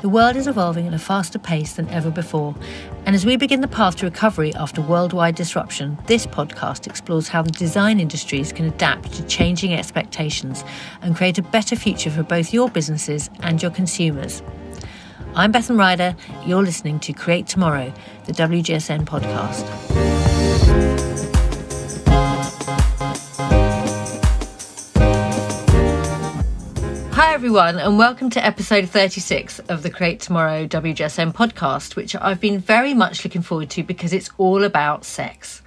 The world is evolving at a faster pace than ever before, and as we begin the path to recovery after worldwide disruption, this podcast explores how the design industries can adapt to changing expectations and create a better future for both your businesses and your consumers. I'm Bethan Ryder. You're listening to Create Tomorrow, the WGSN podcast. Hi, everyone, and welcome to episode 36 of the Create Tomorrow WGSN podcast, which I've been very much looking forward to because it's all about sex.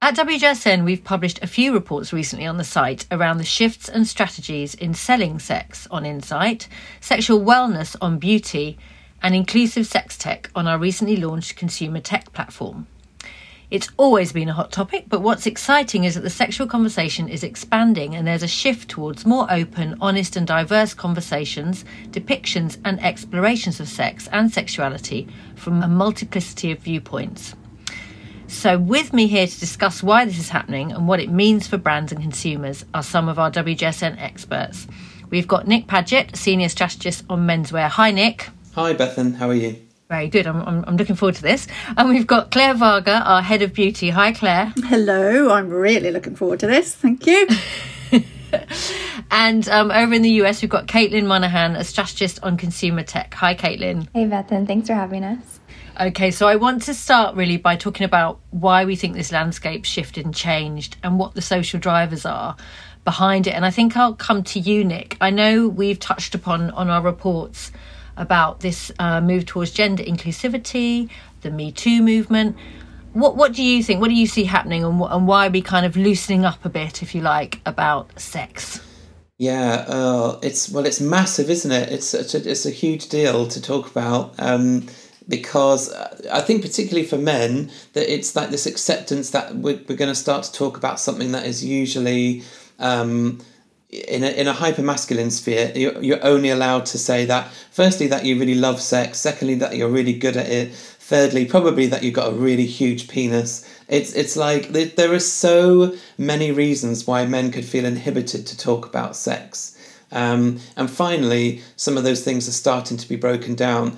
At WGSN, we've published a few reports recently on the site around the shifts and strategies in selling sex on Insight, sexual wellness on Beauty, and inclusive sex tech on our recently launched consumer tech platform. It's always been a hot topic, but what's exciting is that the sexual conversation is expanding and there's a shift towards more open, honest, and diverse conversations, depictions, and explorations of sex and sexuality from a multiplicity of viewpoints. So, with me here to discuss why this is happening and what it means for brands and consumers are some of our WGSN experts. We've got Nick Paget, Senior Strategist on Menswear. Hi, Nick. Hi, Bethan. How are you? Very good. I'm, I'm, I'm, looking forward to this. And we've got Claire Varga, our head of beauty. Hi, Claire. Hello. I'm really looking forward to this. Thank you. and um, over in the US, we've got Caitlin Monahan, a strategist on consumer tech. Hi, Caitlin. Hey, Bethan. Thanks for having us. Okay, so I want to start really by talking about why we think this landscape shifted and changed and what the social drivers are behind it. And I think I'll come to you, Nick. I know we've touched upon on our reports about this uh, move towards gender inclusivity, the Me Too movement. What what do you think? What do you see happening, and, and why are we kind of loosening up a bit, if you like, about sex? Yeah, uh, it's well, it's massive, isn't it? It's a, it's a huge deal to talk about. Um, because uh, I think particularly for men that it's like this acceptance that we're, we're going to start to talk about something that is usually um, in a, in a hyper masculine sphere, you're, you're only allowed to say that, firstly, that you really love sex, secondly, that you're really good at it, thirdly, probably that you've got a really huge penis. It's, it's like there, are so many reasons why men could feel inhibited to talk about sex. Um, and finally, some of those things are starting to be broken down.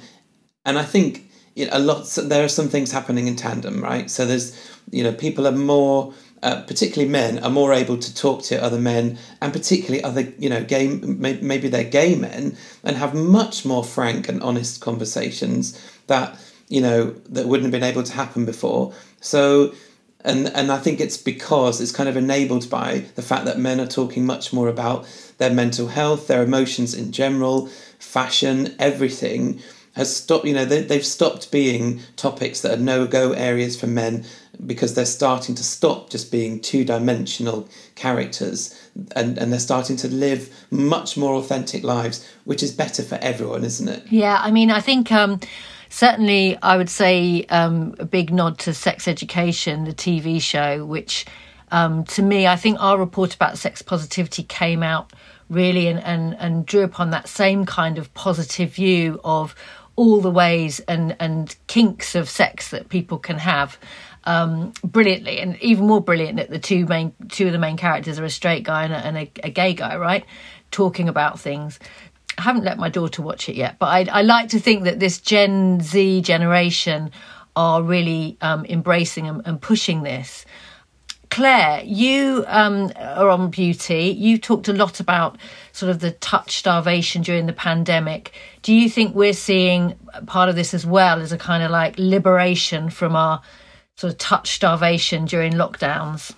And I think you know, a lot, there are some things happening in tandem, right? So there's, you know, people are more uh, particularly men, are more able to talk to other men, and particularly other, you know, gay, maybe they're gay men, and have much more frank and honest conversations that, you know, that wouldn't have been able to happen before. So, and and I think it's because it's kind of enabled by the fact that men are talking much more about their mental health, their emotions in general, fashion, everything has stopped. You know, they, they've stopped being topics that are no go areas for men because they're starting to stop just being two dimensional characters and, and they're starting to live much more authentic lives, which is better for everyone, isn't it? Yeah, I mean, I think. Um, certainly, I would say um, a big nod to Sex Education, the TV show, which um, to me, I think our report about sex positivity came out really and, and, and drew upon that same kind of positive view of all the ways and, and kinks of sex that people can have um, brilliantly, and even more brilliant that the two main two of the main characters are a straight guy and a, and a, a gay guy, right? Talking about things. I haven't let my daughter watch it yet, but I, I like to think that this Gen Z generation are really um, embracing and, and, pushing this. Claire, you um, are on beauty. You talked a lot about sort of the touch starvation during the pandemic. Do you think we're seeing part of this as well as a kind of like liberation from our sort of touch starvation during lockdowns?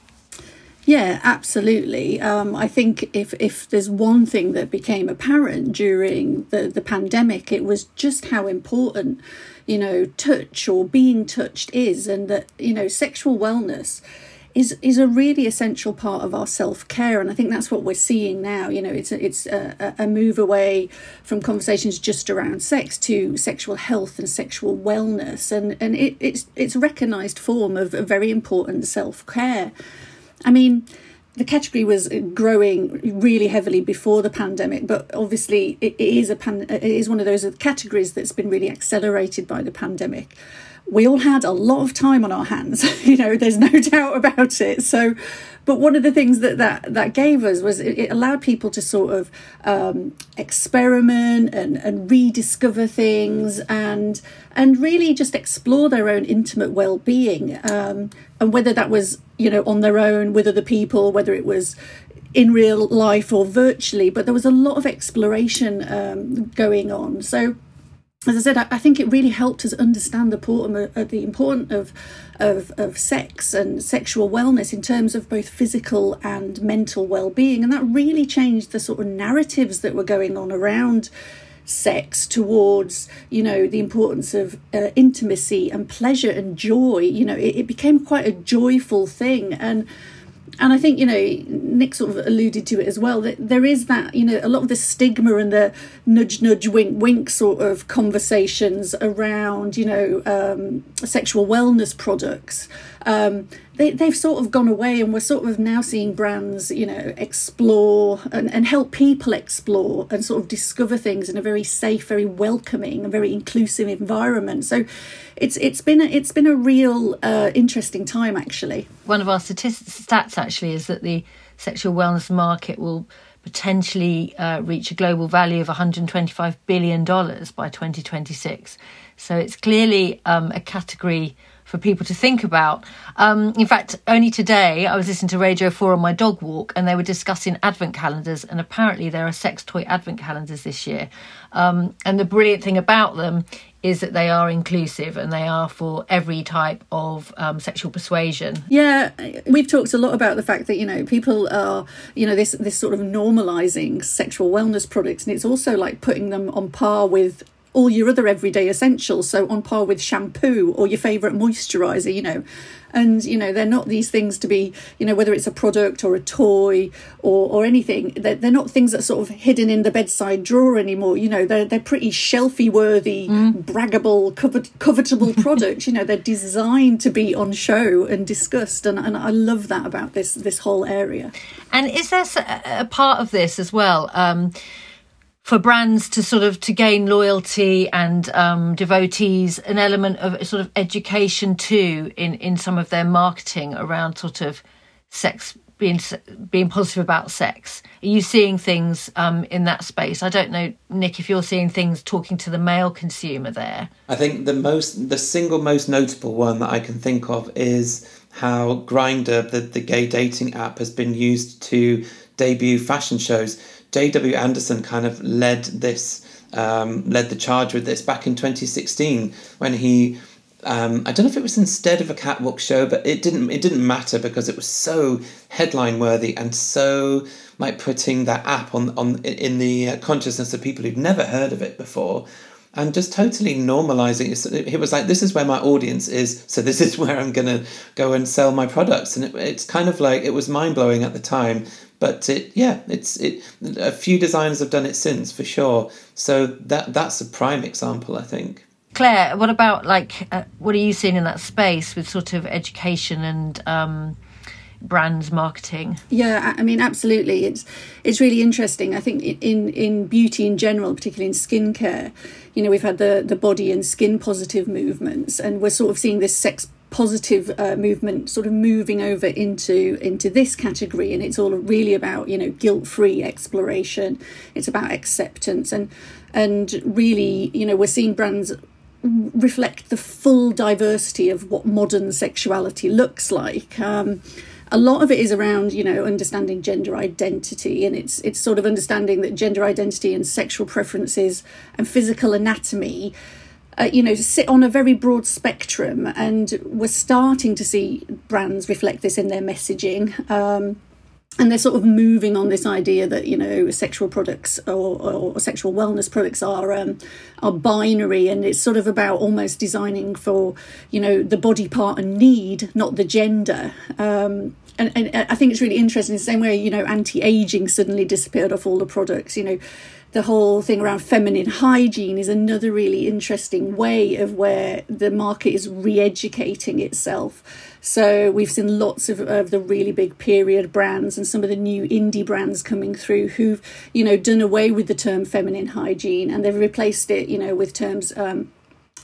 Yeah, absolutely. Um, I think if, if there's one thing that became apparent during the, the pandemic, it was just how important, you know, touch or being touched is, and that, you know, sexual wellness is is a really essential part of our self care, and I think that's what we're seeing now. You know, it's a, it's a, a move away from conversations just around sex to sexual health and sexual wellness, and and it, it's it's a recognised form of a very important self care. I mean the category was growing really heavily before the pandemic, but obviously it is a pan, it is one of those categories that's been really accelerated by the pandemic we all had a lot of time on our hands. you know, there's no doubt about it. So, but one of the things that that, that gave us was it, it allowed people to sort of um, experiment and, and rediscover things and and really just explore their own intimate well-being. Um, and whether that was you know on their own with other people, whether it was in real life or virtually, but there was a lot of exploration um, going on. So as I said, I, think it really helped us understand the, uh, the importance of, of, of sex and sexual wellness in terms of both physical and mental well-being, and that really changed the sort of narratives that were going on around sex towards you know the importance of uh, intimacy and pleasure and joy. You know, it, it became quite a joyful thing, and and I think you know Nick sort of alluded to it as well that there is that you know a lot of the stigma and the nudge nudge wink wink sort of conversations around you know um, sexual wellness products um, they, they've sort of gone away and we're sort of now seeing brands you know explore and, and help people explore and sort of discover things in a very safe very welcoming and very inclusive environment. So it's it's been a, it's been a real uh, interesting time actually. One of our statistics stats actually is that the sexual wellness market will potentially uh, reach a global value of 125 billion dollars by 2026 so it's clearly um, a category for people to think about. Um, in fact, only today I was listening to Radio 4 on my dog walk and they were discussing advent calendars, and apparently there are sex toy advent calendars this year. Um, and the brilliant thing about them is that they are inclusive and they are for every type of um, sexual persuasion. Yeah, we've talked a lot about the fact that you know people are you know this this sort of normalizing sexual wellness products, and it's also like putting them on par with all your other everyday essentials. So on par with shampoo or your favourite moisturiser, you know. And, you know, they're not these things to be, you know, whether it's a product or a toy or, or anything, they're, they're not things that sort of hidden in the bedside drawer anymore. You know, they're, they're pretty shelfie worthy, mm. braggable, covet, covetable products. You know, they're designed to be on show and discussed. And, and I love that about this, this whole area. And is there a part of this as well? Um, for brands to sort of to gain loyalty and um, devotees an element of sort of education too in in some of their marketing around sort of sex being being positive about sex. Are you seeing things um, in that space? I don't know nick if you're seeing things talking to the male consumer there. I think the most the single most notable one that i can think of is how Grindr the, the gay dating app has been used to debut fashion shows J.W. Anderson kind of led this, um, led the charge with this back in 2016 when he. Um, I don't know if it was instead of a catwalk show, but it didn't. It didn't matter because it was so headline worthy and so like putting that app on on in the consciousness of people who'd never heard of it before and just totally normalizing it. Was like, "This is where my audience is, so this is where I'm gonna go and sell my products." And it, it's kind of like it was mind blowing at the time, but it yeah it's it a few designers have done it since for sure. So that that's a prime example i think. Claire what about like uh, what are you seeing in that space with sort of education and um, brands marketing? Yeah i mean absolutely. It's it's really interesting. I think in in beauty in general particularly in skincare you know we've had the the body and skin positive movements and we're sort of seeing this sex positive uh, movement sort of moving over into into this category. And it's all really about you know guilt-free exploration. It's about acceptance. And and really you know we're seeing brands reflect the full diversity of what modern sexuality looks like. Um, a lot of it is around you know understanding gender identity. And it's it's sort of understanding that gender identity and sexual preferences and physical anatomy uh, you know, sit on a very broad spectrum, and we're starting to see brands reflect this in their messaging. Um, and they're sort of moving on this idea that you know sexual products or, or sexual wellness products are um, are binary, and it's sort of about almost designing for you know the body part and need, not the gender. Um, and, and I think it's really interesting. The same way, you know, anti-aging suddenly disappeared off all the products. You know, the whole thing around feminine hygiene is another really interesting way of where the market is re-educating itself. So we've seen lots of, of the really big period brands and some of the new indie brands coming through who've, you know, done away with the term feminine hygiene and they've replaced it, you know, with terms um,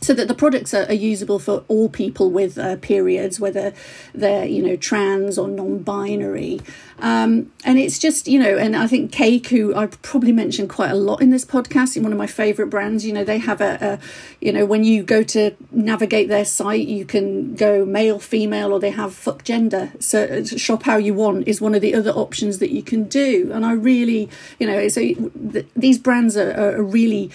so that the products are, are, usable for all people with uh, periods, whether they're you know trans or non-binary. Um, and it's just you know, and I think Cake, who I probably mentioned quite a lot in this podcast, in one of my favourite brands. You know, they have a, a, you know, when you go to navigate their site, you can go male, female, or they have fuck gender. So shop how you want is one of the other options that you can do. And I really, you know, so these brands are, are really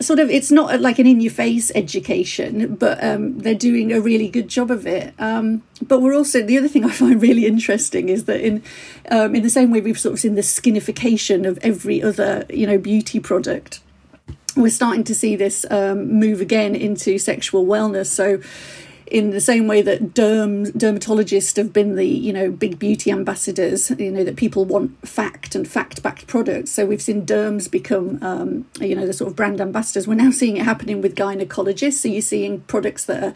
sort of it's not like an in your face education but um, they're doing a really good job of it. Um, but we're also the other thing i find really interesting is that in um, in the same way we've sort of seen the skinification of every other you know beauty product we're starting to see this um, move again into sexual wellness. So in the same way that derm dermatologists have been the you know big beauty ambassadors you know that people want fact and fact backed products. So we've seen derms become um, you know the sort of brand ambassadors. We're now seeing it happening with gynecologists. So you're seeing products that are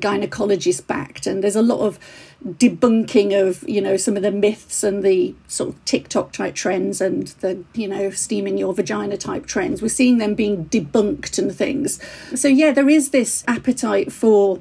gynecologist backed and there's a lot of debunking of you know some of the myths and the sort of TikTok type trends and the you know steaming your vagina type trends. We're seeing them being debunked and things. So yeah there is this appetite for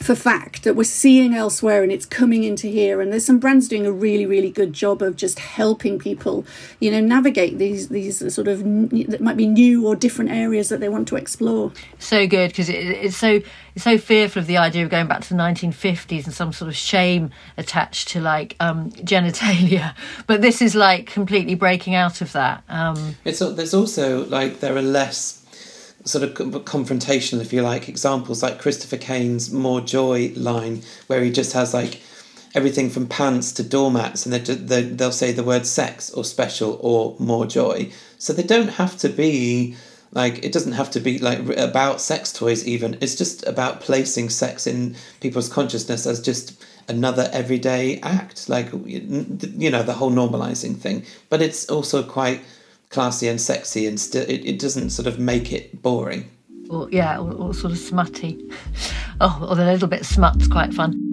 for fact that we're seeing elsewhere and it's coming into here. And there's some brands doing a really really good job of just helping people you know navigate these these sort of that might be new or different areas that they want to explore. So good because it, it's so it's so fearful of the idea of going back to the 1950s and some sort of shame attached to like um, genitalia. But this is like completely breaking out of that. Um, it's there's also like there are less sort of confrontational, if you like, examples like Christopher Kane's More Joy line, where he just has like everything from pants to doormats, and they, they'll say the word sex or special or more joy. So they don't have to be like it doesn't have to be like about sex toys even it's just about placing sex in people's consciousness as just another everyday act like you know the whole normalizing thing but it's also quite classy and sexy and still it, it doesn't sort of make it boring. Or yeah or, or sort of smutty. Oh or a little bit smut's quite fun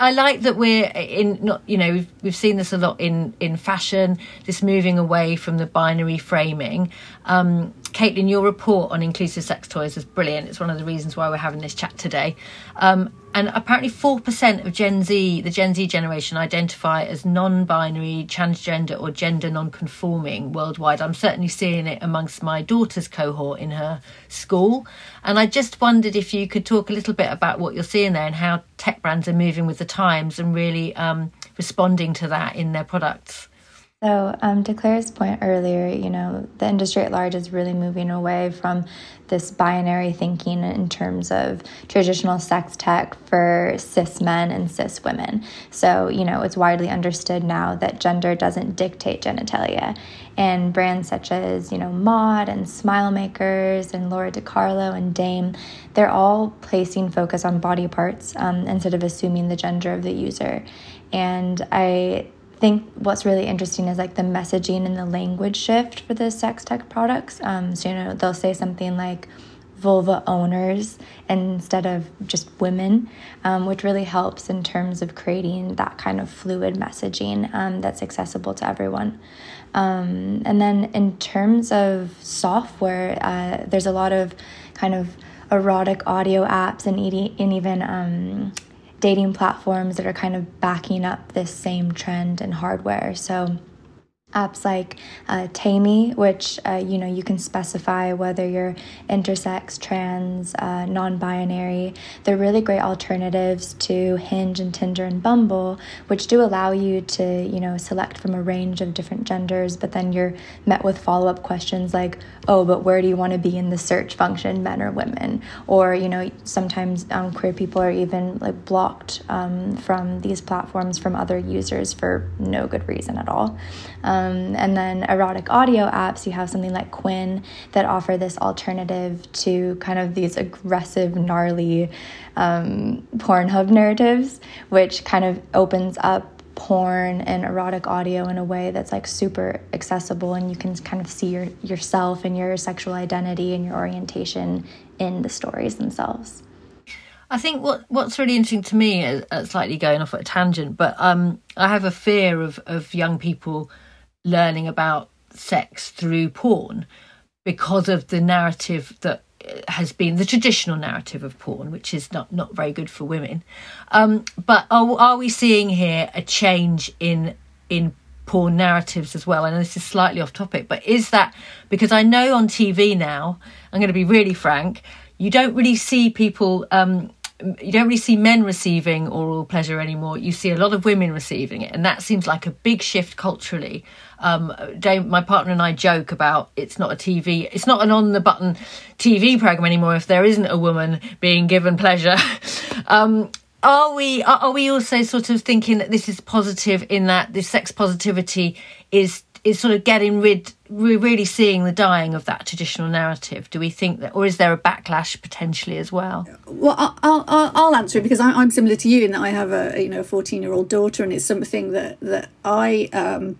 I, I, like that we're in not you know we've we've seen this a lot in in fashion this moving away from the binary framing. Um, Caitlin your report on inclusive sex toys is brilliant it's one of the reasons why we're having this chat today um, and apparently 4% of Gen Z, the Gen Z generation, identify as non binary, transgender, or gender non conforming worldwide. I'm certainly seeing it amongst my daughter's cohort in her school. And I just wondered if you could talk a little bit about what you're seeing there and how tech brands are moving with the times and really um, responding to that in their products. So, um, to Claire's point earlier, you know, the industry at large is really moving away from this binary thinking in terms of traditional sex tech for cis men and cis women. So, you know, it's widely understood now that gender doesn't dictate genitalia. And brands such as, you know, Maude and Smile Makers and Lora DiCarlo and Dame, they're all placing focus on body parts um, instead of assuming the gender of the user. And I think what's really interesting is like the messaging and the language shift for the sex tech products. Um, so, you know, they'll say something like vulva owners instead of just women, um, which really helps in terms of creating that kind of fluid messaging um, that's accessible to everyone. Um, and then in terms of software, uh, there's a lot of kind of erotic audio apps and, and even um, dating platforms that are kind of backing up this same trend in hardware. So apps like uh, which uh, you know you can specify whether you're intersex, trans, uh, non-binary. They're really great alternatives to Hinge and Tinder and Bumble, which do allow you to you know select from a range of different genders. But then you're met with follow-up questions like, oh, but where do you want to be in the search function, men or women? Or you know sometimes um, queer people are even like blocked um, from these platforms from other users for no good reason at all. Um, and then erotic audio apps, you have something like Quinn that offer this alternative to kind of these aggressive, gnarly um, Pornhub narratives, which kind of opens up porn and erotic audio in a way that's like super accessible and you can kind of see your, yourself and your sexual identity and your orientation in the stories themselves. I think what what's really interesting to me, is, uh, slightly going off at a tangent, but um, I have a fear of of young people learning about sex through porn because of the narrative that has been the traditional narrative of porn, which is not, not very good for women. Um, but are, are we seeing here a change in in porn narratives as well? Know this is slightly off topic, but is that because I know on TV now, I'm going to be really frank, you don't really see people um, you don't really see men receiving oral pleasure anymore. You see a lot of women receiving it, and that seems like a big shift culturally. Um, Dave, my partner and I joke about it's not a TV, it's not an on the button TV program anymore if there isn't a woman being given pleasure. um, are we are we also sort of thinking that this is positive in that this sex positivity is is sort of getting rid we're really seeing the dying of that traditional narrative do we think that or is there a backlash potentially as well well i'll i'll, I'll answer it because I, am similar to you in that i have a you know a 14 year old daughter and it's something that that i um,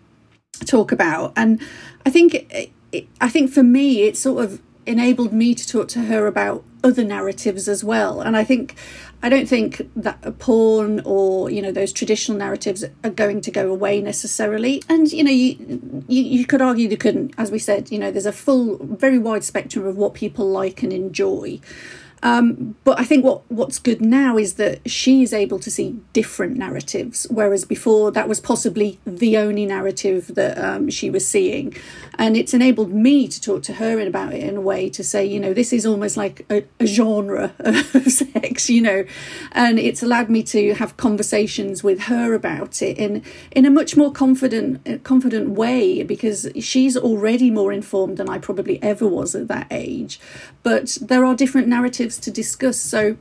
talk about and i think it, it, i think for me it sort of enabled me to talk to her about other narratives as well and i think I don't think that porn or you know those traditional narratives are going to go away necessarily. And you know, you, you you could argue they couldn't. As we said, you know, there's a full, very wide spectrum of what people like and enjoy. Um, but I think what what's good now is that she is able to see different narratives, whereas before that was possibly the only narrative that um, she was seeing, and it's enabled me to talk to her about it in a way to say, you know, this is almost like a, a genre of sex, you know, and it's allowed me to have conversations with her about it in in a much more confident confident way because she's already more informed than I probably ever was at that age, but there are different narratives to discuss. So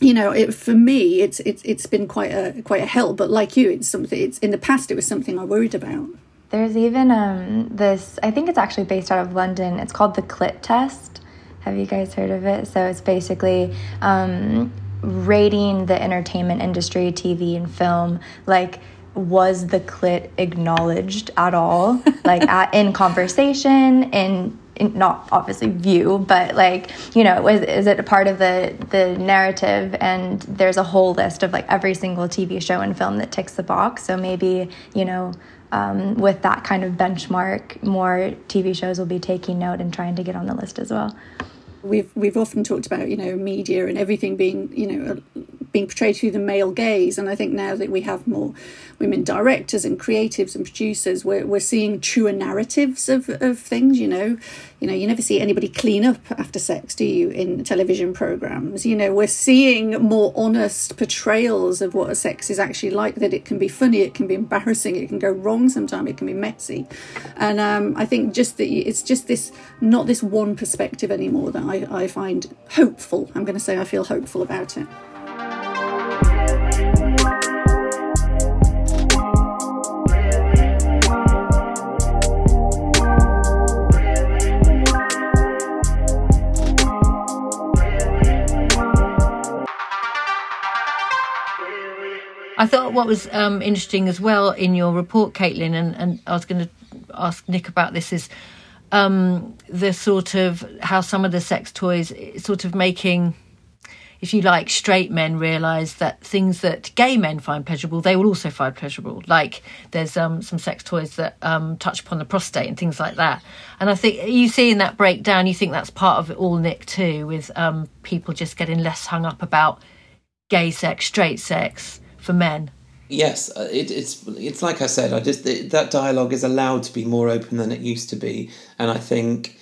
you know it, for me it's it's it's been quite a quite a help but like you it's something it's in the past it was something i worried about. There's even um this i think it's actually based out of london. It's called the clit test. Have you guys heard of it? So it's basically um rating the entertainment industry tv and film like was the clit acknowledged at all? Like at, in conversation in not obviously view, but like you know, is, is it a part of the the narrative? And there's a whole list of like every single TV show and film that ticks the box. So maybe you know. Um, with that kind of benchmark, more TV shows will be taking note and trying to get on the list as well. We've we've often talked about you know media and everything being you know being portrayed through the male gaze. And I think now that we have more women directors and creatives and producers, we're, we're seeing truer narratives of, of things, you know. You know, you never see anybody clean up after sex, do you, in television programs? You know, we're seeing more honest portrayals of what a sex is actually like, that it can be funny, it can be embarrassing, it can go wrong sometimes, it can be messy. And um, I think just that it's just this, not this one perspective anymore that I, I find hopeful. I'm going to say I feel hopeful about it. I thought what was um, interesting as well in your report, Caitlin, and, and I was going to ask Nick about this is um, the sort of how some of the sex toys sort of making if you like, straight men realise that things that gay men find pleasurable, they will also find pleasurable. Like there's um, some sex toys that um, touch upon the prostate and things like that. And I think you see in that breakdown, you think that's part of it all, Nick, too, with um, people just getting less hung up about gay sex, straight sex for men. Yes, uh, it, it's it's like I said. I just it, that dialogue is allowed to be more open than it used to be, and I think,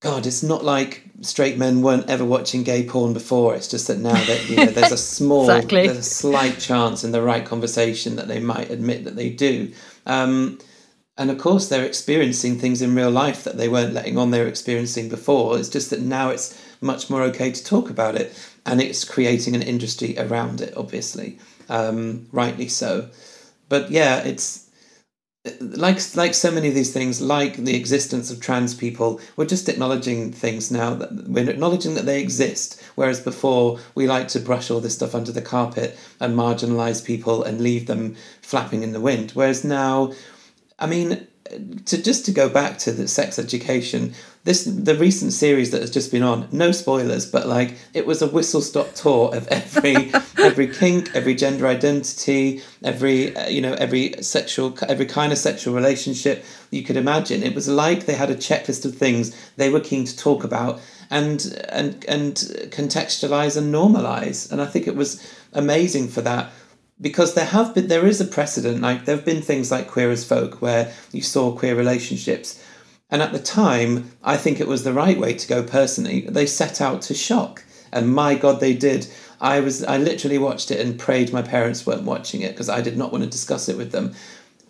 God, it's not like straight men weren't ever watching gay porn before. It's just that now that you know, there's a small, exactly. there's a slight chance in the right conversation that they might admit that they do. Um, and of course, they're experiencing things in real life that they weren't letting on they were experiencing before. It's just that now it's much more okay to talk about it, and it's creating an industry around it. Obviously, um, rightly so. But yeah, it's like like so many of these things, like the existence of trans people, we're just acknowledging things now that we're acknowledging that they exist. Whereas before, we like to brush all this stuff under the carpet and marginalize people and leave them flapping in the wind. Whereas now, I mean, to just to go back to the sex education, this the recent series that has just been on no spoilers but like it was a whistle stop tour of every every kink every gender identity every uh, you know every sexual every kind of sexual relationship you could imagine. It was like they had a checklist of things they were keen to talk about and and and contextualize and normalize. And i think it was amazing for that because there have been there is a precedent. Like there have been things like queer as folk where you saw queer relationships and at the time, I think it was the right way to go personally. They set out to shock. And my God, they did. I was I literally watched it and prayed my parents weren't watching it because I did not want to discuss it with them.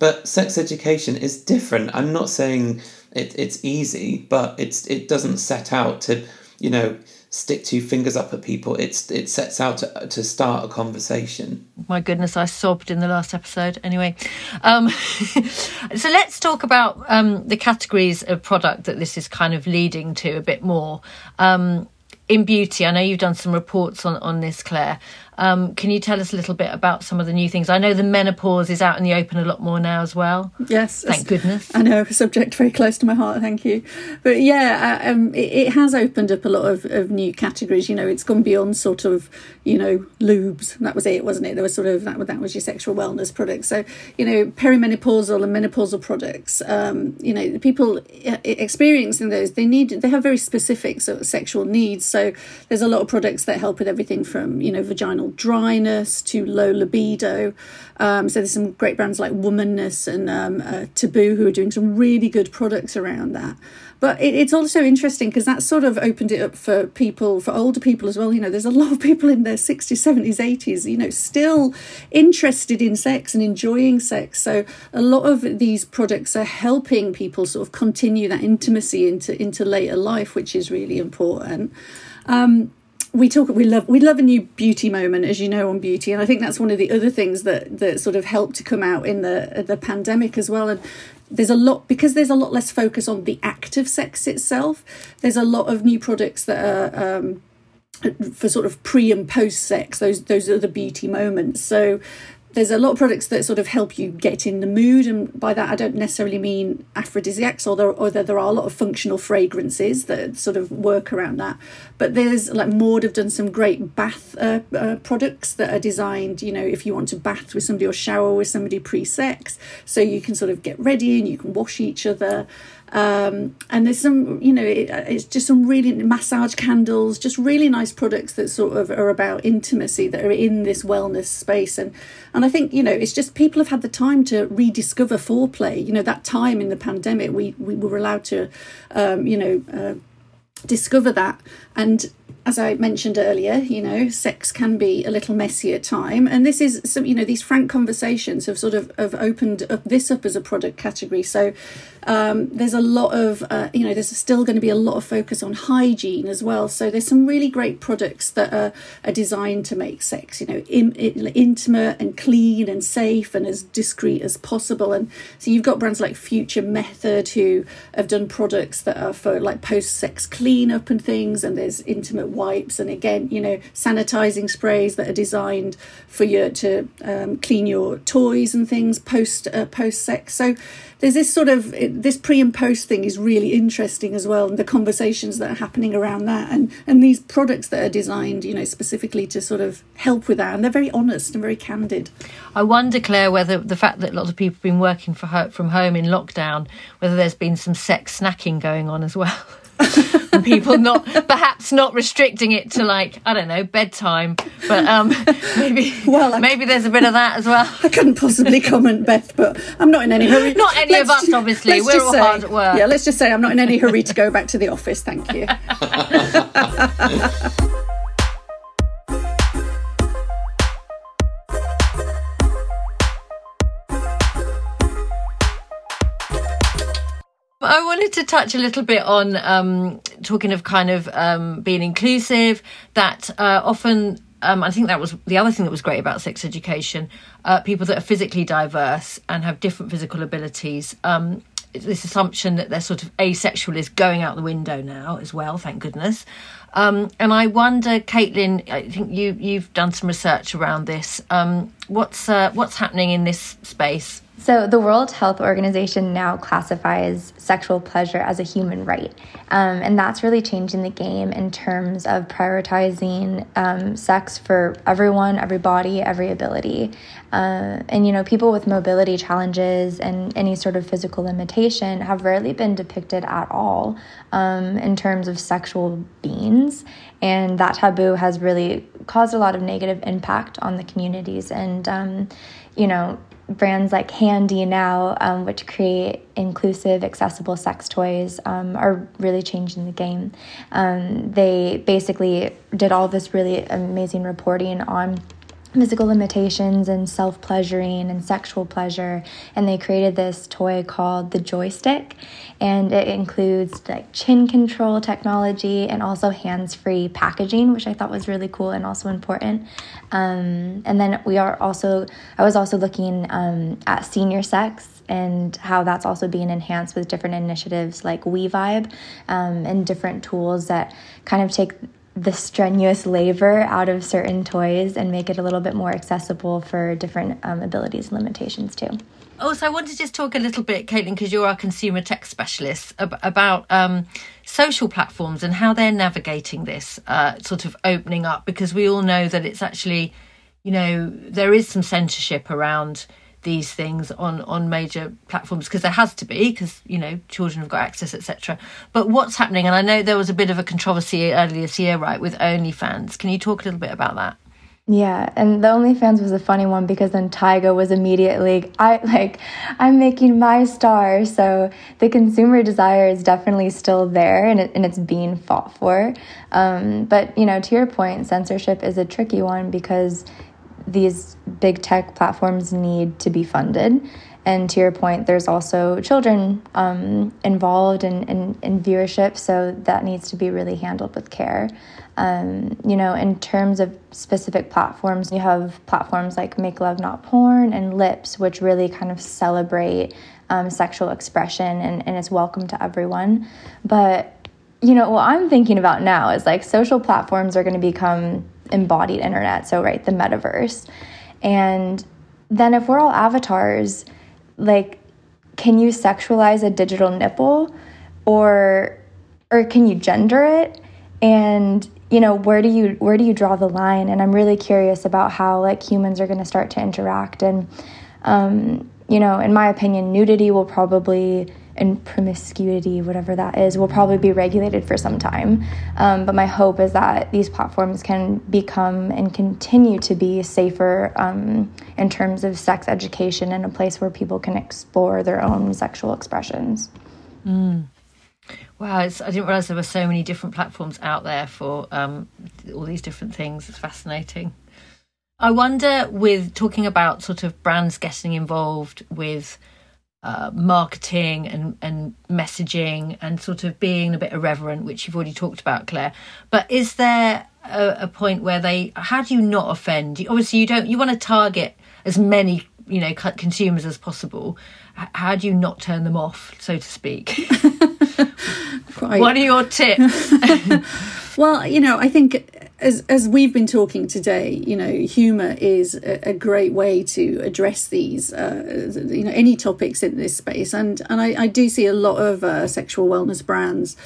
But sex education is different. I'm not saying it, it's easy, but it's it doesn't set out to, you know, stick two fingers up at people. It's it sets out to, to start a conversation. My goodness, I sobbed in the last episode. Anyway, um, so let's talk about um, the categories of product that this is kind of leading to a bit more. Um, in beauty, I know you've done some reports on, on this, Claire. Um, can you tell us a little bit about some of the new things? I know the menopause is out in the open a lot more now as well. Yes, thank goodness. I know a subject very close to my heart. Thank you. But yeah, uh, um, it, it, has opened up a lot of, of new categories. You know, it's gone beyond sort of you know lubes. That was it, wasn't it? There was sort of that. That was your sexual wellness products. So you know, perimenopausal and menopausal products. Um, you know, people uh, experiencing those they need they have very specific sort of sexual needs. So there's a lot of products that help with everything from you know vaginal dryness to low libido. Um, so there's some great brands like Womaness and um, uh, Taboo who are doing some really good products around that. But it, it's also interesting because that sort of opened it up for people, for older people as well. You know, there's a lot of people in their 60s, 70s, 80s, you know, still interested in sex and enjoying sex. So a lot of these products are helping people sort of continue that intimacy into, into later life, which is really important. Um, we talk we love we love a new beauty moment as you know on beauty and i think that's one of the other things that that sort of helped to come out in the the pandemic as well and there's a lot because there's a lot less focus on the act of sex itself there's a lot of new products that are um, for sort of pre and post sex those those are the beauty moments so there's a lot of products that sort of help you get in the mood and by that i don't necessarily mean aphrodisiacs although, although there are a lot of functional fragrances that sort of work around that. But there's like Maude have done some great bath uh, uh, products that are designed you know if you want to bath with somebody or shower with somebody pre-sex so you can sort of get ready and you can wash each other um, and there's some, you know, it, it's just some really massage candles, just really nice products that sort of are about intimacy that are in this wellness space. And and I think you know, it's just people have had the time to rediscover foreplay. You know, that time in the pandemic, we we were allowed to, um, you know. Uh, discover that and as I mentioned earlier, you know, sex can be a little messy at time, and this is some, you know, these frank conversations have sort of have opened up this up as a product category. So um, there's a lot of, uh, you know, there's still going to be a lot of focus on hygiene as well. So there's some really great products that are, are designed to make sex, you know, in, in, intimate and clean and safe and as discreet as possible. And so you've got brands like Future Method who have done products that are for like post-sex cleanup and things, and there's intimate wipes and again you know sanitizing sprays that are designed for you to um, clean your toys and things post uh, post sex so there's this sort of this pre and post thing is really interesting as well and the conversations that are happening around that and and these products that are designed you know specifically to sort of help with that. And they're very honest and very candid. I wonder claire whether the fact that lots of people have been working for her, from home in lockdown whether there's been some sex snacking going on as well people not perhaps not restricting it to like I don't know bedtime, but um, maybe well I, maybe there's a bit of that as well. I couldn't possibly comment, Beth, but I'm not in any hurry. Not any let's, of us, obviously. We're all say, hard at work. Yeah, let's just say I'm not in any hurry to go back to the office. Thank you. I wanted to touch a little bit on um, talking of kind of um, being inclusive, that uh, often um, I think that was the other thing that was great about sex education. Uh, people that are physically diverse and have different physical abilities. Um, this assumption that they're sort of asexual is going out the window now as well. Thank goodness. Um, and I wonder, Caitlin, I think you you've done some research around this. Um, what's uh, what's happening in this space? So, the World Health Organization now classifies sexual pleasure as a human right. Um, and that's really changing the game in terms of prioritizing um, sex for everyone, everybody, every ability. Uh, and, you know, people with mobility challenges and any sort of physical limitation have rarely been depicted at all um, in terms of sexual beings. And that taboo has really caused a lot of negative impact on the communities. And, um, you know, brands like Handy now, um, which create inclusive, accessible sex toys, um, are really changing the game. Um, they basically did all this really amazing reporting on physical limitations and self pleasuring and sexual pleasure. And they created this toy called the joystick. And it includes like chin control technology and also hands free packaging, which I thought was really cool and also important. Um, and then we are also, I was also looking um, at senior sex and how that's also being enhanced with different initiatives like WeVibe um, and different tools that kind of take the strenuous labor out of certain toys and make it a little bit more accessible for different um, abilities and limitations too. Also, I want to just talk a little bit, Caitlin, because you're our consumer tech specialist, ab- about um, social platforms and how they're navigating this uh, sort of opening up. Because we all know that it's actually, you know, there is some censorship around these things on on major platforms because there has to be because you know children have got access etc but what's happening and i know there was a bit of a controversy earlier this year right with onlyfans can you talk a little bit about that yeah, and the OnlyFans was a funny one because then Tyga was immediately I like I'm making my star. So the consumer desire is definitely still there and it, and it's being fought for. Um, but you know, to your point, censorship is a tricky one because these big tech platforms need to be funded. And to your point, there's also children um, involved in, in, in, viewership, so that needs to be really handled with care. Um, you know, in terms of specific platforms, you have platforms like Make Love Not Porn and Lips, which really kind of celebrate um, sexual expression and, and it's welcome to everyone. But, you know, what I'm thinking about now is like social platforms are going to become embodied internet, so right, the metaverse. And then if we're all avatars, like can you sexualize a digital nipple or or can you gender it? And you know, where do you where do you draw the line? And I'm really curious about how like humans are going to start to interact and um, you know, in my opinion, nudity will probably and promiscuity, whatever that is, will probably be regulated for some time. Um, but my hope is that these platforms can become and continue to be safer um, in terms of sex education and a place where people can explore their own sexual expressions. Mm. Wow, I didn't realize there were so many different platforms out there for um, all these different things. It's fascinating. I wonder, with talking about sort of brands getting involved with uh, marketing and, and messaging and sort of being a bit irreverent, which you've already talked about, Claire. But is there a, a point where they? How do you not offend? You, obviously, you don't. You want to target as many you know consumers as possible. How do you not turn them off, so to speak? what are your tips? well, you know, I think as as we've been talking today, you know, humour is a, a, great way to address these, uh, you know, any topics in this space, and and I, I do see a lot of uh, sexual wellness brands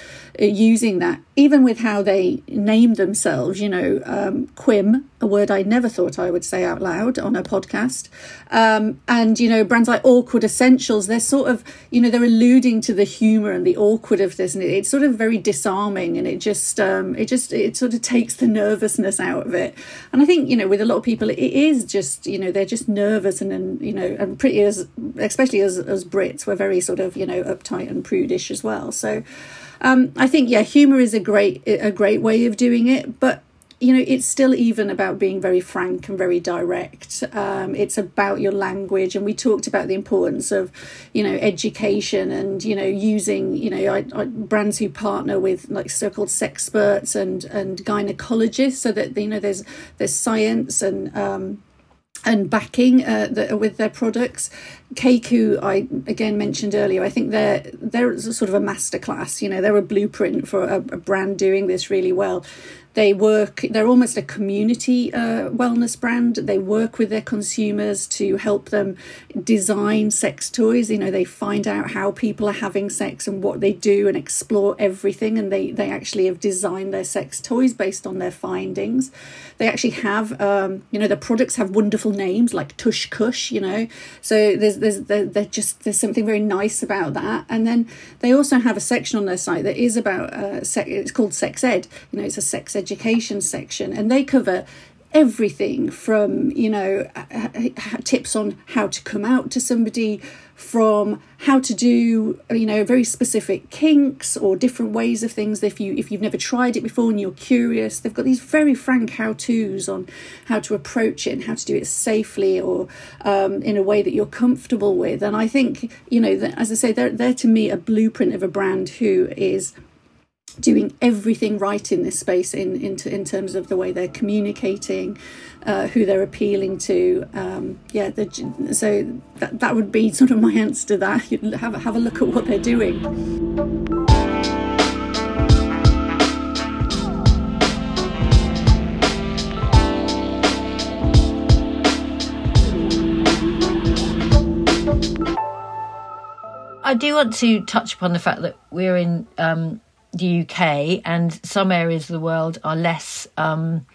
uh, using that, even with how they name themselves. You know, um, Quim, a word I never thought I would say out loud on a podcast, um, and you know, brands like Awkward Essentials, they're sort of, you know, they're alluding to the humour and the awkward of this, and it, it's sort of very disarming, and it just, um, it just, it sort of takes the nervousness out of it. And I think, you know, with a lot of people, it is just, you know, they're just nervous and, and you know, and pretty as, especially as, as Brits, we're very sort of, you know, uptight and prudish as well. So um, I think, yeah, humour is a great, a great way of doing it. But you know, it's still even about being very frank and very direct. Um, it's about your language, and we talked about the importance of, you know, education and you know using you know I, I, brands who partner with like so-called sexperts and and gynecologists, so that you know there's there's science and um, and backing uh, the, with their products. Who I again mentioned earlier, I think they're they're sort of a masterclass. You know, they're a blueprint for a, a brand doing this really well. They work, they're almost a community uh, wellness brand. They work with their consumers to help them design sex toys. You know, they find out how people are having sex and what they do and explore everything. And they, they actually have designed their sex toys based on their findings. They actually have, um, you know, the products have wonderful names like Tush Kush, you know. So there's, there's, they're, just, there's something very nice about that. And then they also have a section on their site that is about, uh, sex, it's called Sex Ed. You know, it's a sex ed education section, and they cover everything from you know tips on how to come out to somebody from how to do you know very specific kinks or different ways of things. If you if you've never tried it before and you're curious they've got these very frank how to's on how to approach it and how to do it safely or um, in a way that you're comfortable with. And i think you know that, as i say they're, they're to me a blueprint of a brand who is doing everything right in this space in in, in terms of the way they're communicating, uh, who they're appealing to. Um, yeah, the, so that that would be sort of my answer to that. Have a, have a look at what they're doing. I do want to touch upon the fact that we're in um, the UK and some areas of the world are less um,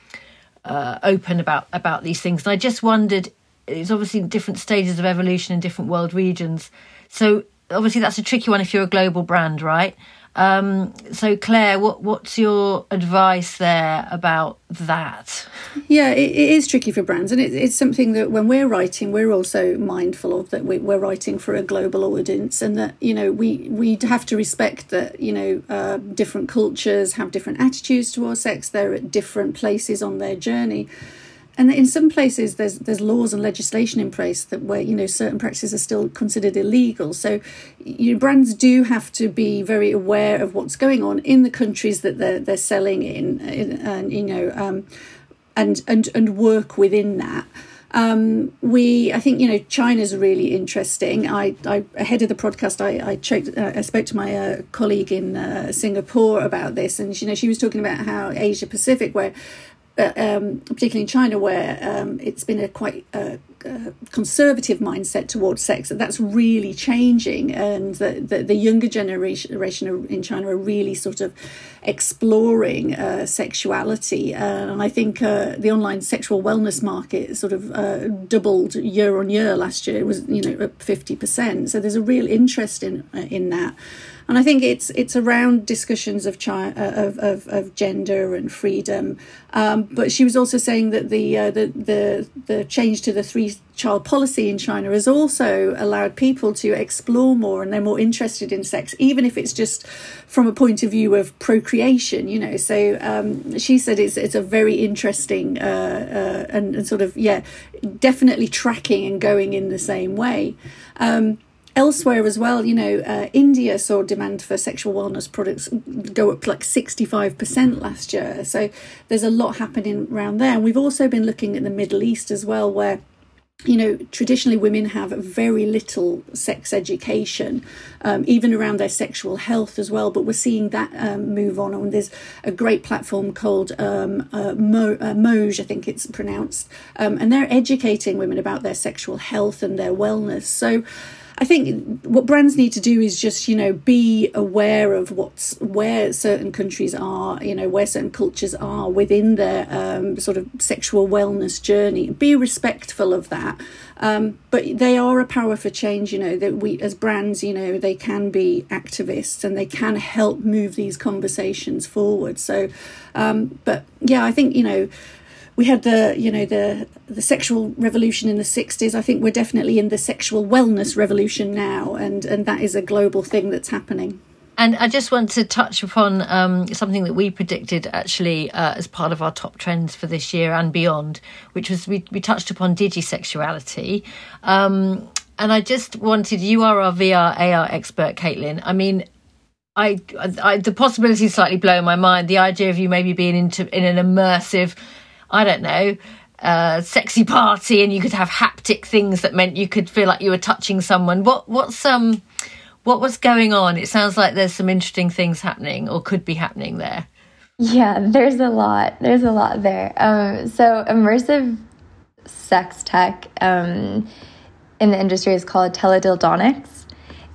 uh, open about about these things. And I just wondered, it's obviously different stages of evolution in different world regions. So obviously that's a tricky one if you're a global brand, right? Um, so Claire, what what's your advice there about that? Yeah, it, it is tricky for brands, and it, it's something that when we're writing, we're also mindful of that we, are writing for a global audience, and that you know we we have to respect that you know uh, different cultures have different attitudes towards sex. They're at different places on their journey and in some places there's there's laws and legislation in place that where you know certain practices are still considered illegal so you know, brands do have to be very aware of what's going on in the countries that they're they're selling in and you know um, and and and work within that um, we, I think, you know, China's really interesting. I, I ahead of the podcast, I, I, checked, uh, I spoke to my uh, colleague in uh, Singapore about this, and you know, she was talking about how Asia Pacific, where uh, um, particularly in China, where um, it's been a quite uh, uh, conservative mindset towards sex, that that's really changing, and the, the, the younger generation in China are really sort of exploring uh, sexuality, and I think uh, the online sexual wellness market sort of doubled year on year last year. It was you know fifty percent, so there's a real interest in in that and I think it's it's around discussions of chi- uh, of, of, of gender and freedom. Um, but she was also saying that the, uh, the the the change to the three child policy in China has also allowed people to explore more, and they're more interested in sex, even if it's just from a point of view of procreation. You know, so um, she said it's it's a very interesting uh, uh and, and, sort of yeah, definitely tracking and going in the same way. Um, elsewhere as well, you know, uh, India saw demand for sexual wellness products go up like 65% last year. So there's a lot happening around there. And we've also been looking at the Middle East as well, where you know, traditionally women have very little sex education, um, even around their sexual health as well. But we're seeing that um, move on. And there's a great platform called um, uh, Mo- uh, Moj, I think it's pronounced, um, and they're educating women about their sexual health and their wellness. So, I think what brands need to do is just you know be aware of what's where certain countries are, you know where certain cultures are within their um, sort of sexual wellness journey. Be respectful of that. Um, but they are a power for change. You know that we as brands, you know, they can be activists and they can help move these conversations forward. So, um, but yeah, I think you know we had the you know the the sexual revolution in the 60s i think we're definitely in the sexual wellness revolution now and and that is a global thing that's happening And I just want to touch upon um, something that we predicted actually uh, as part of our top trends for this year and beyond, which was we, we touched upon digisexuality. Um, and I just wanted, you are our VR, AR expert, Caitlin. I mean, I, I, the possibility is slightly blowing my mind. The idea of you maybe being into in an immersive, I don't know, uh, sexy party, and you could have haptic things that meant you could feel like you were touching someone. What what's um what was going on? It sounds like there's some interesting things happening or could be happening there. Yeah, there's a lot. There's a lot there. Um, so immersive sex tech um, in the industry is called teledildonics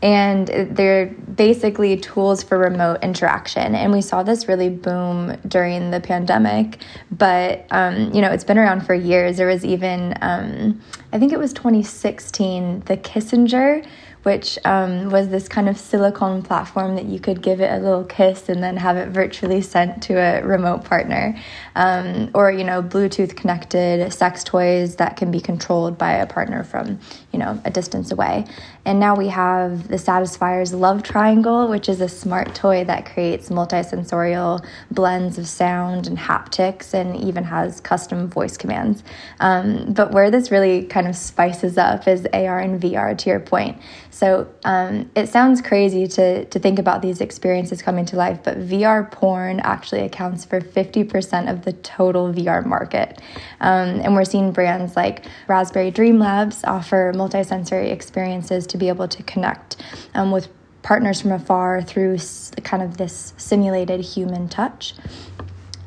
and they're basically tools for remote interaction. And we saw this really boom during the pandemic. But um, you know it's been around for years. There was even um, i think it was 2016 the Kissenger which um, was this kind of silicone platform that you could give it a little kiss and then have it virtually sent to a remote partner. Um, or, you know, Bluetooth connected sex toys that can be controlled by a partner from, you know, a distance away. And now we have the Satisfyer's Love Triangle, which is a smart toy that creates multisensorial blends of sound and haptics and even has custom voice commands. Um, but where this really kind of spices up is AR and VR, to your point. So um, it sounds crazy to, to think about these experiences coming to life, but VR porn actually accounts for 50% of the total VR market. Um, and we're seeing brands like Raspberry Dream Labs offer multisensory experiences to be able to connect um, with partners from afar through kind of this simulated human touch.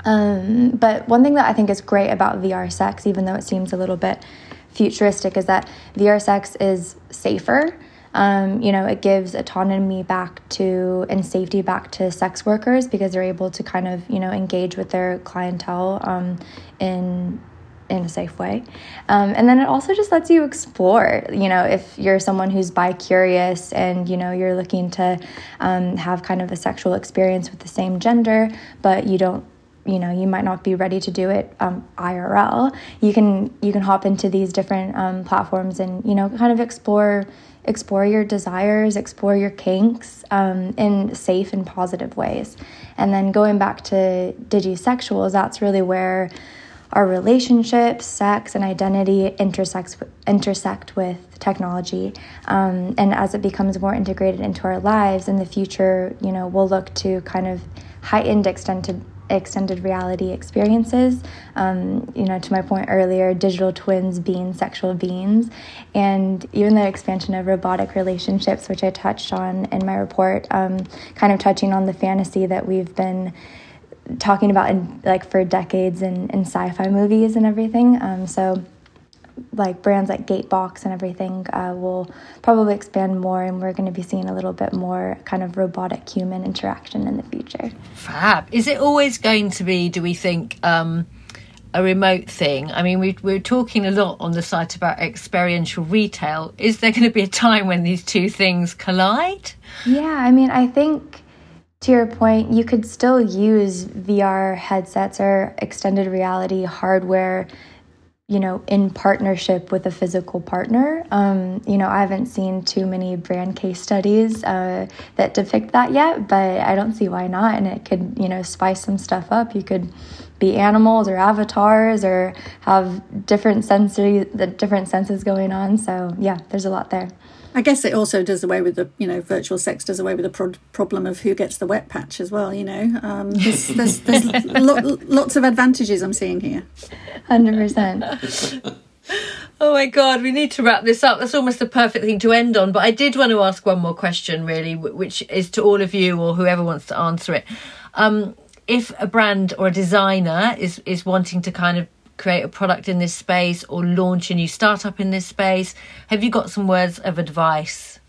Um, but one thing that I think is great about VR sex, even though it seems a little bit futuristic, is that VR sex is safer. Um, you know, it gives autonomy back to and safety back to sex workers because they're able to kind of, you know, engage with their clientele um, in in a safe way. Um, and then it also just lets you explore. You know, if you're someone who's bi curious and you know you're looking to um, have kind of a sexual experience with the same gender, but you don't you know you might not be ready to do it um, IRL. You can you can hop into these different um, platforms and you know kind of explore explore your desires, explore your kinks um, in safe and positive ways. And then going back to digisexuals, that's really where our relationships, sex, and identity intersect, intersect with technology. Um, and as it becomes more integrated into our lives in the future, you know, we'll look to kind of heightened extended extended reality experiences. Um, you know, to my point earlier, digital twins being sexual beings, and even the expansion of robotic relationships, which I touched on in my report, um, kind of touching on the fantasy that we've been talking about in like for decades in, in sci-fi movies and everything. Um, so like brands like Gatebox and everything uh, will probably expand more, and we're going to be seeing a little bit more kind of robotic human interaction in the future. Fab. Is it always going to be? Do we think? Um, a remote thing. I mean, we, we're talking a lot on the site about experiential retail. Is there going to be a time when these two things collide? Yeah, I mean, I think to your point, you could still use VR headsets or extended reality hardware you know, in partnership with a physical partner. Um, you know, I haven't seen too many brand case studies uh, that depict that yet, but I don't see why not. And it could, you know, spice some stuff up. You could be animals or avatars or have different sensory, the different senses going on. So yeah, there's a lot there. I guess it also does away with the, you know, virtual sex does away with the pro- problem of who gets the wet patch as well. You know, um, there's there's, there's lo- lots of advantages I'm seeing here. Hundred percent. Oh my god, we need to wrap this up. That's almost the perfect thing to end on. But I did want to ask one more question, really, which is to all of you or whoever wants to answer it. Um, if a brand or a designer is is wanting to kind of create a product in this space or launch a new startup in this space? Have you got some words of advice?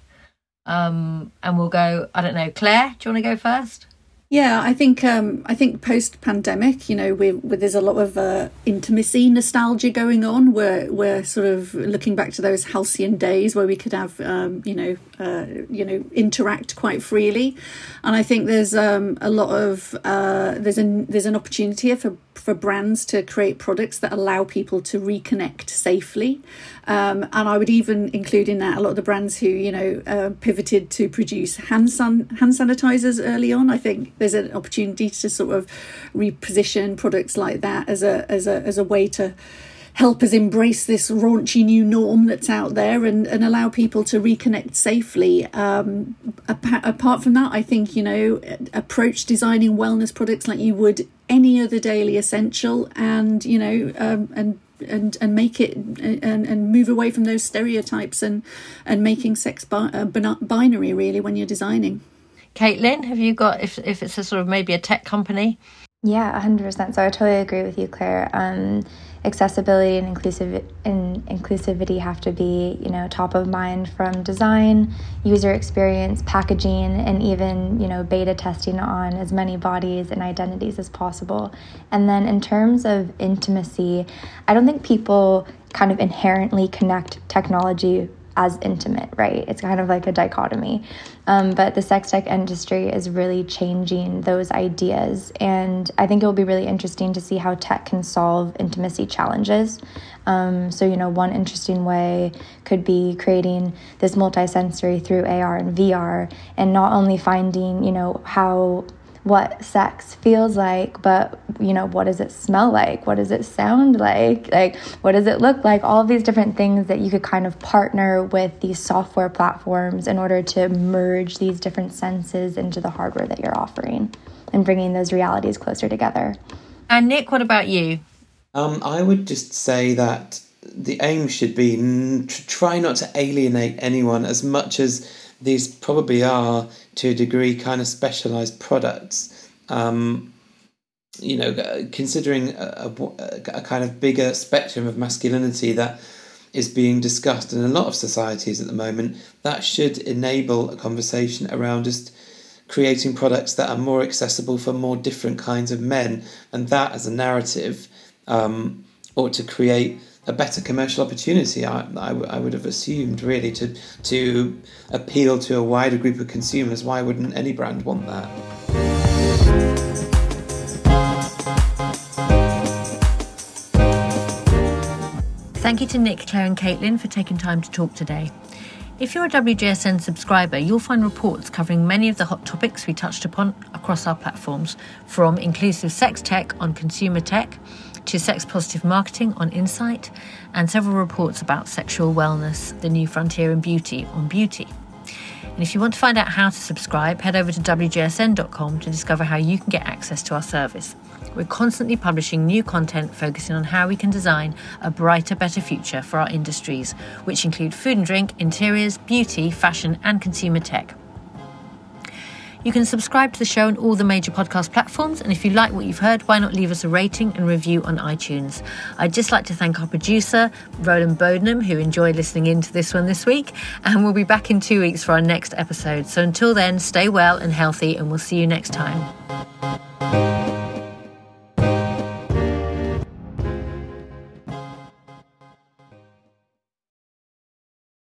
Um, and we'll go, I don't know, Claire, do you want to go first? Yeah, I think um, I think post pandemic, you know, we, we, there's a lot of uh, intimacy nostalgia going on. We're we're sort of looking back to those halcyon days where we could have, um, you know, uh, you know, interact quite freely, and I think there's um, a lot of uh, there's an there's an opportunity here for for brands to create products that allow people to reconnect safely. Um, and I would even include in that a lot of the brands who, you know, uh, pivoted to produce hand, san- hand sanitizers early on. I think there's an opportunity to sort of reposition products like that as a, as a, as a way to help us embrace this raunchy new norm that's out there and, and allow people to reconnect safely. Um, apart, apart from that, I think, you know, approach designing wellness products like you would any other daily essential and, you know, um, and and and make it and and move away from those stereotypes and and making sex bi- uh, binary really when you're designing. Caitlin, have you got if if it's a sort of maybe a tech company? Yeah, hundred percent. So I totally agree with you, Claire. Um, accessibility and inclusive and inclusivity have to be you know top of mind from design user experience packaging and even you know beta testing on as many bodies and identities as possible. And then in terms of intimacy i don't think people kind of inherently connect technology as intimate, right? It's kind of like a dichotomy. Um, but the sex tech industry is really changing those ideas. And I think it will be really interesting to see how tech can solve intimacy challenges. Um, so, you know, one interesting way could be creating this multisensory through AR and VR and not only finding, you know, how what sex feels like, but you know, what does it smell like? What does it sound like? Like, what does it look like? All of these different things that you could kind of partner with these software platforms in order to merge these different senses into the hardware that you're offering and bringing those realities closer together. And Nick, what about you? Um, I would just say that the aim should be to try not to alienate anyone as much as these probably are to a degree kind of specialized products. Um, you know, considering a, a, a, kind of bigger spectrum of masculinity that is being discussed in a lot of societies at the moment, that should enable a conversation around just creating products that are more accessible for more different kinds of men. And that, as a narrative, um, ought to create a better commercial opportunity. I, I, I, would have assumed really to to appeal to a wider group of consumers. Why wouldn't any brand want that? Thank you to Nick, Claire, and Caitlin for taking time to talk today. If you're a WGSN subscriber, you'll find reports covering many of the hot topics we touched upon across our platforms, from inclusive sex tech on consumer tech to sex positive marketing on Insight, and several reports about sexual wellness, the new frontier in beauty on beauty. And if you want to find out how to subscribe, head over to WGSN.com to discover how you can get access to our service. We're constantly publishing new content focusing on how we can design a brighter, better future for our industries, which include food and drink, interiors, beauty, fashion, and consumer tech. You can subscribe to the show on all the major podcast platforms, and if you like what you've heard, why not leave us a rating and review on iTunes? I'd just like to thank our producer, Roland Bodenham, who enjoyed listening into this one this week, and we'll be back in two weeks for our next episode. So until then, stay well and healthy, and we'll see you next time.